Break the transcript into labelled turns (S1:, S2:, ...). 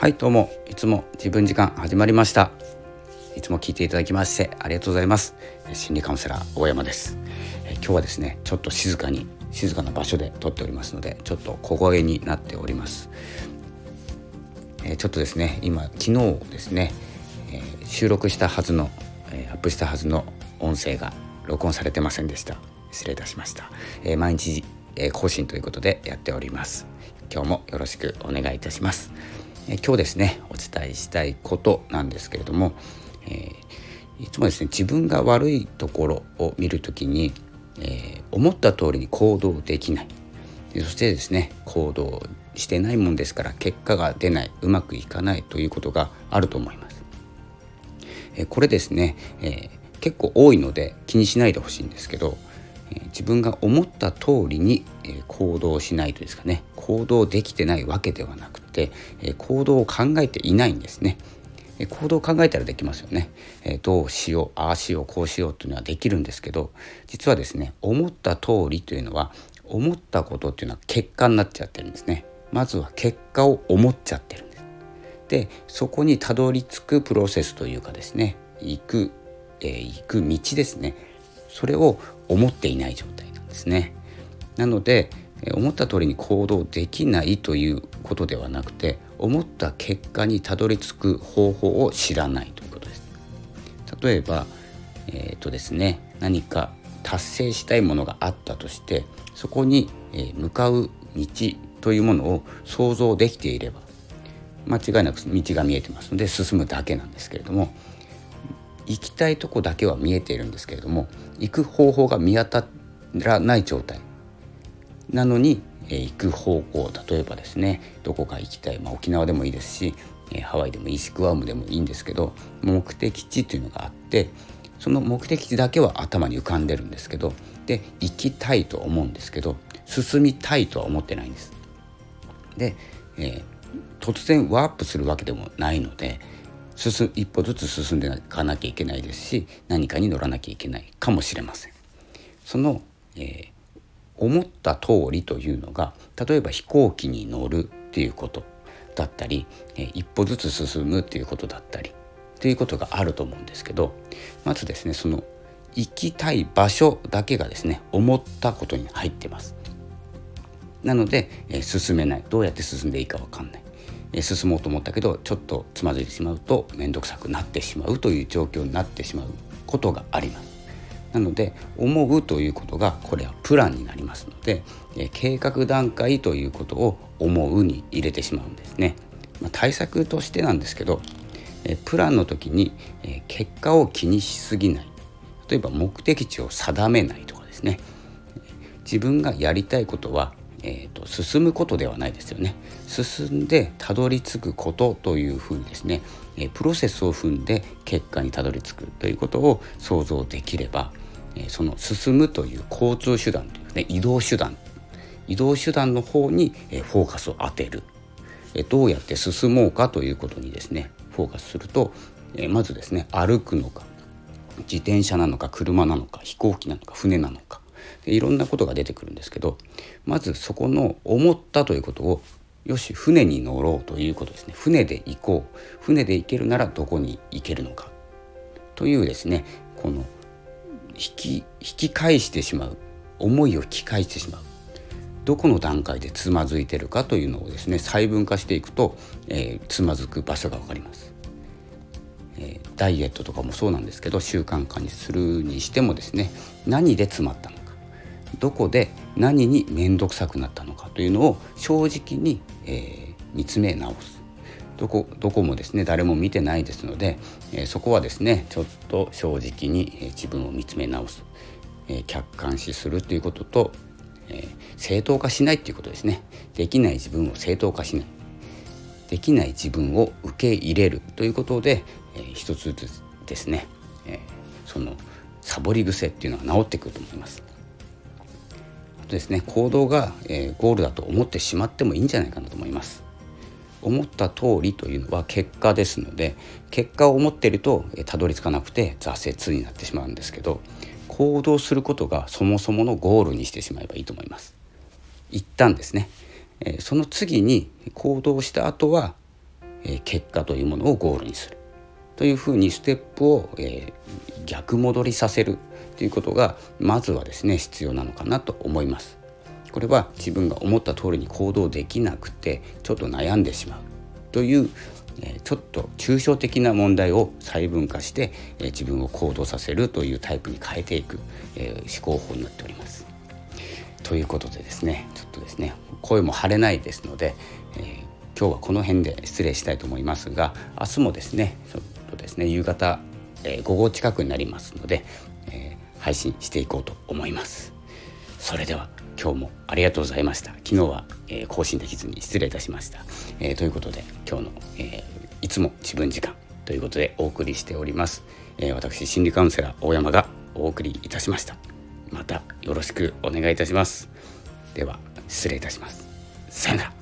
S1: はいどうも。いつも自分時間始まりました。いつも聞いていただきましてありがとうございます。心理カウンセラー大山です。え今日はですねちょっと静かに静かな場所で撮っておりますのでちょっと小声になっております。えちょっとですね今昨日ですね、えー、収録したはずの、えー、アップしたはずの音声が録音されてませんでした。失礼いたしました、えー、毎日、え更新ということでやっております。今日もよろしくお願いいたします、え今日ですねお伝えしたいことなんですけれども、えいつもですね自分が悪いところを見るときに、え思った通りに行動できないそしてですね行動してないもんですから結果が出ないうまくいかないということがあると思います。えこれですね、えー、結構多いので気にしないでほしいんですけど、え自分が思った通りに、え行動しないとですかね行動できてないわけではなく、え行動を考えていないんですね。行動を考えたらできますよね、えどうしようああしようこうしようというのはできるんですけど実はですね思った通りというのは思ったことっていうのは結果になっちゃってるんですね。まずは結果を思っちゃってるんです。でそこにたどり着くプロセスというかですね行く、えー、行く道ですね。それを思っていない状態なんですね。なので思った通りに行動できないということではなくて思った結果にたどり着く方法を知らないということです。例えばえっ、ー、とですね何か達成したいものがあったとしてそこに向かう道というものを想像できていれば間違いなく道が見えてますので進むだけなんですけれども行きたいとこだけは見えているんですけれども行く方法が見当たらない状態。なのに、え行く方向例えばですねどこか行きたい、まあ、沖縄でもいいですし、えハワイでもいいしグアムでもいいんですけど目的地というのがあってその目的地だけは頭に浮かんでるんですけどで行きたいと思うんですけど進みたいとは思ってないんです。で、えー、突然ワープするわけでもないので進一歩ずつ進んでいかなきゃいけないですし何かに乗らなきゃいけないかもしれません。その、えー、思った通りというのが例えば飛行機に乗るっていうことだったり、え、一歩ずつ進むっていうことだったりっていうことがあると思うんですけどまずですねその行きたい場所だけがですね思ったことに入ってます。なので、え、進めない。どうやって進んでいいか分かんない、え、進もうと思ったけどちょっとつまずいてしまうと面倒くさくなってしまうという状況になってしまうことがあります。なので思うということがこれはプランになりますので、えー、計画段階ということを思うに入れてしまうんですね、まあ、対策としてなんですけどえプランの時に、え結果を気にしすぎない。例えば目的地を定めないとかですね。自分がやりたいことは、えーと、進むことではないですよね。進んでたどり着くことというふうにですね、えプロセスを踏んで結果にたどり着くということを想像できれば、その進むという交通手段というね移動手段。移動手段の方に、えフォーカスを当てる。どうやって進もうかということにですねフォーカスすると、えまずですね歩くのか自転車なのか車なのか飛行機なのか船なのかいろんなことが出てくるんですけどまずそこの思ったということをよし船に乗ろうということですね。船で行こう。船で行けるならどこに行けるのか。というですねこの引き引き返してしまう。思いを引き返してしまう。どこの段階でつまずいてるかというのをですね細分化していくと、えー、つまずく場所が分かります、えー、ダイエットとかもそうなんですけど習慣化にするにしてもですね何で詰まったのか。どこで何に面倒くさくなったのかというのを正直に、えー、見つめ直す。どこどこもですね誰も見てないですので、え、そこはですねちょっと正直に、え、自分を見つめ直す、え、客観視するということとえ、正当化しないっていうことですね。できない自分を正当化しない。できない自分を受け入れるということで、えー、一つずつですね、え、そのサボり癖っていうのは治ってくると思います。あとですね行動が、え、ゴールだと思ってしまってもいいんじゃないかなと思います。思った通りというのは結果ですので結果を思っているとたどり着かなくて挫折になってしまうんですけど行動することがそもそものゴールにしてしまえばいいと思います。一旦ですね、えその次に行動した後はえ、結果というものをゴールにするというふうにステップを、え、逆戻りさせるということがまずはですね必要なのかなと思います。これは自分が思った通りに行動できなくてちょっと悩んでしまうというちょっと抽象的な問題を細分化して自分を行動させるというタイプに変えていく思考法になっております。ということでですねちょっとですね声も張れないですので、えー、今日はこの辺で失礼したいと思いますが明日もですねちょっとですね夕方、えー、午後近くになりますので、えー、配信していこうと思います。それでは今日もありがとうございました。昨日は、えー、更新できずに失礼いたしました、えー、ということで今日の、えー、いつも自分時間ということでお送りしております、え私心理カウンセラー大山がお送りいたしました。またよろしくお願いいたします。では失礼いたします。さよなら。